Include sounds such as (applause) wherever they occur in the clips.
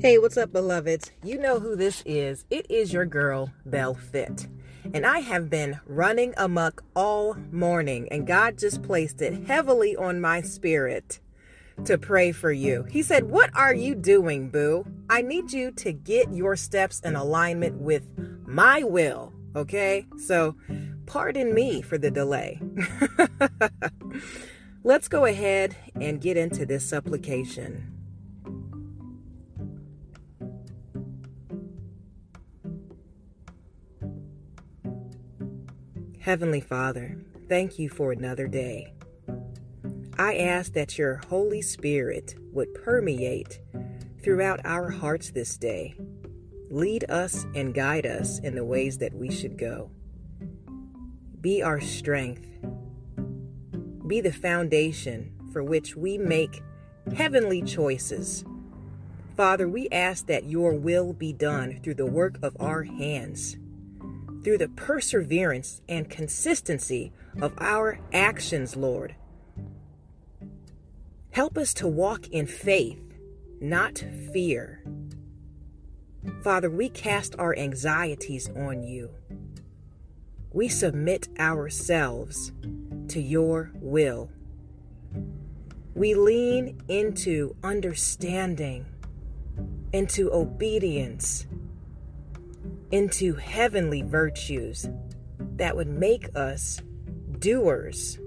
Hey, what's up, beloveds? You know who this is. It is your girl, Bell Fit. And I have been running amuck all morning, and God just placed it heavily on my spirit to pray for you. He said, What are you doing, boo? I need you to get your steps in alignment with my will, okay? So, pardon me for the delay. (laughs) Let's go ahead and get into this supplication. Heavenly Father, thank you for another day. I ask that your Holy Spirit would permeate throughout our hearts this day. Lead us and guide us in the ways that we should go. Be our strength. Be the foundation for which we make heavenly choices. Father, we ask that your will be done through the work of our hands through the perseverance and consistency of our actions, Lord. Help us to walk in faith, not fear. Father, we cast our anxieties on you. We submit ourselves to your will. We lean into understanding, into obedience, into heavenly virtues that would make us doers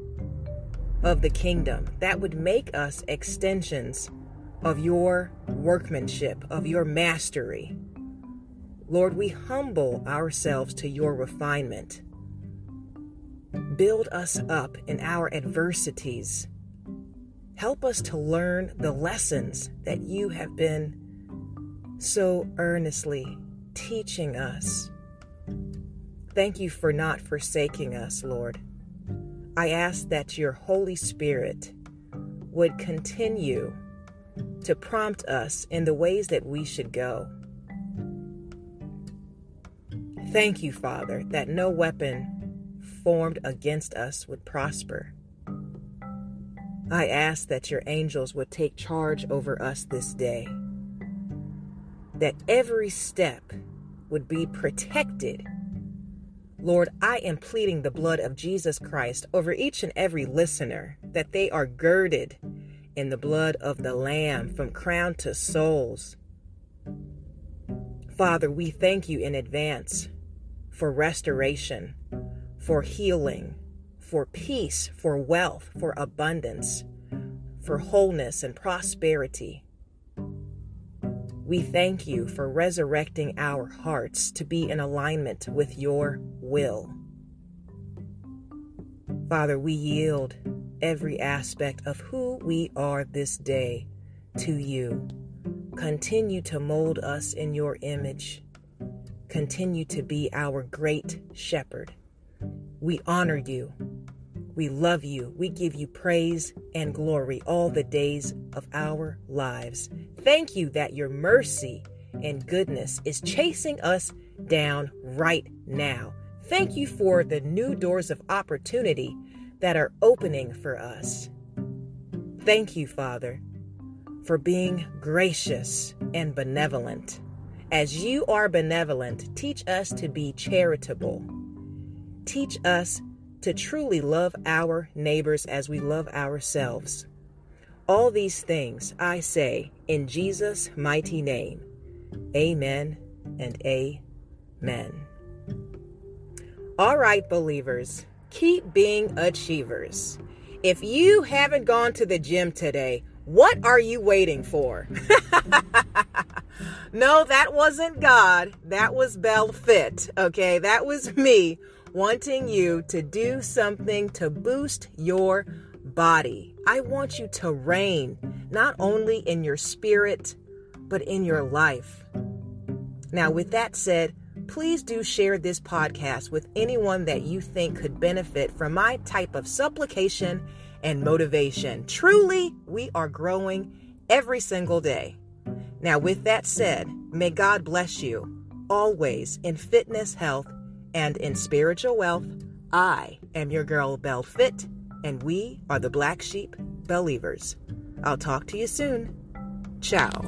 of the kingdom, that would make us extensions of your workmanship, of your mastery. Lord, we humble ourselves to your refinement. Build us up in our adversities. Help us to learn the lessons that you have been so earnestly teaching us. Thank you for not forsaking us, Lord. I ask that your Holy Spirit would continue to prompt us in the ways that we should go. Thank you, Father, that no weapon formed against us would prosper. I ask that your angels would take charge over us this day that every step would be protected. Lord, I am pleading the blood of Jesus Christ over each and every listener that they are girded in the blood of the Lamb from crown to soles. Father, we thank you in advance for restoration, for healing, for peace, for wealth, for abundance, for wholeness and prosperity. We thank you for resurrecting our hearts to be in alignment with your will. Father, we yield every aspect of who we are this day to you. Continue to mold us in your image. Continue to be our great shepherd. We honor you. We love you. We give you praise and glory all the days of our lives. Thank you that your mercy and goodness is chasing us down right now. Thank you for the new doors of opportunity that are opening for us. Thank you, Father, for being gracious and benevolent. As you are benevolent, teach us to be charitable. Teach us to truly love our neighbors as we love ourselves. All these things I say in Jesus' mighty name. Amen and amen. All right, believers, keep being achievers. If you haven't gone to the gym today, what are you waiting for? (laughs) no, that wasn't God. That was Bell Fit. Okay, that was me wanting you to do something to boost your body. I want you to reign not only in your spirit, but in your life. Now, with that said, please do share this podcast with anyone that you think could benefit from my type of supplication and motivation. Truly, we are growing every single day. Now, with that said, may God bless you always in fitness, health, and in spiritual wealth. I am your girl, Bell Fit, and we are the Black Sheep Believers. I'll talk to you soon. Ciao.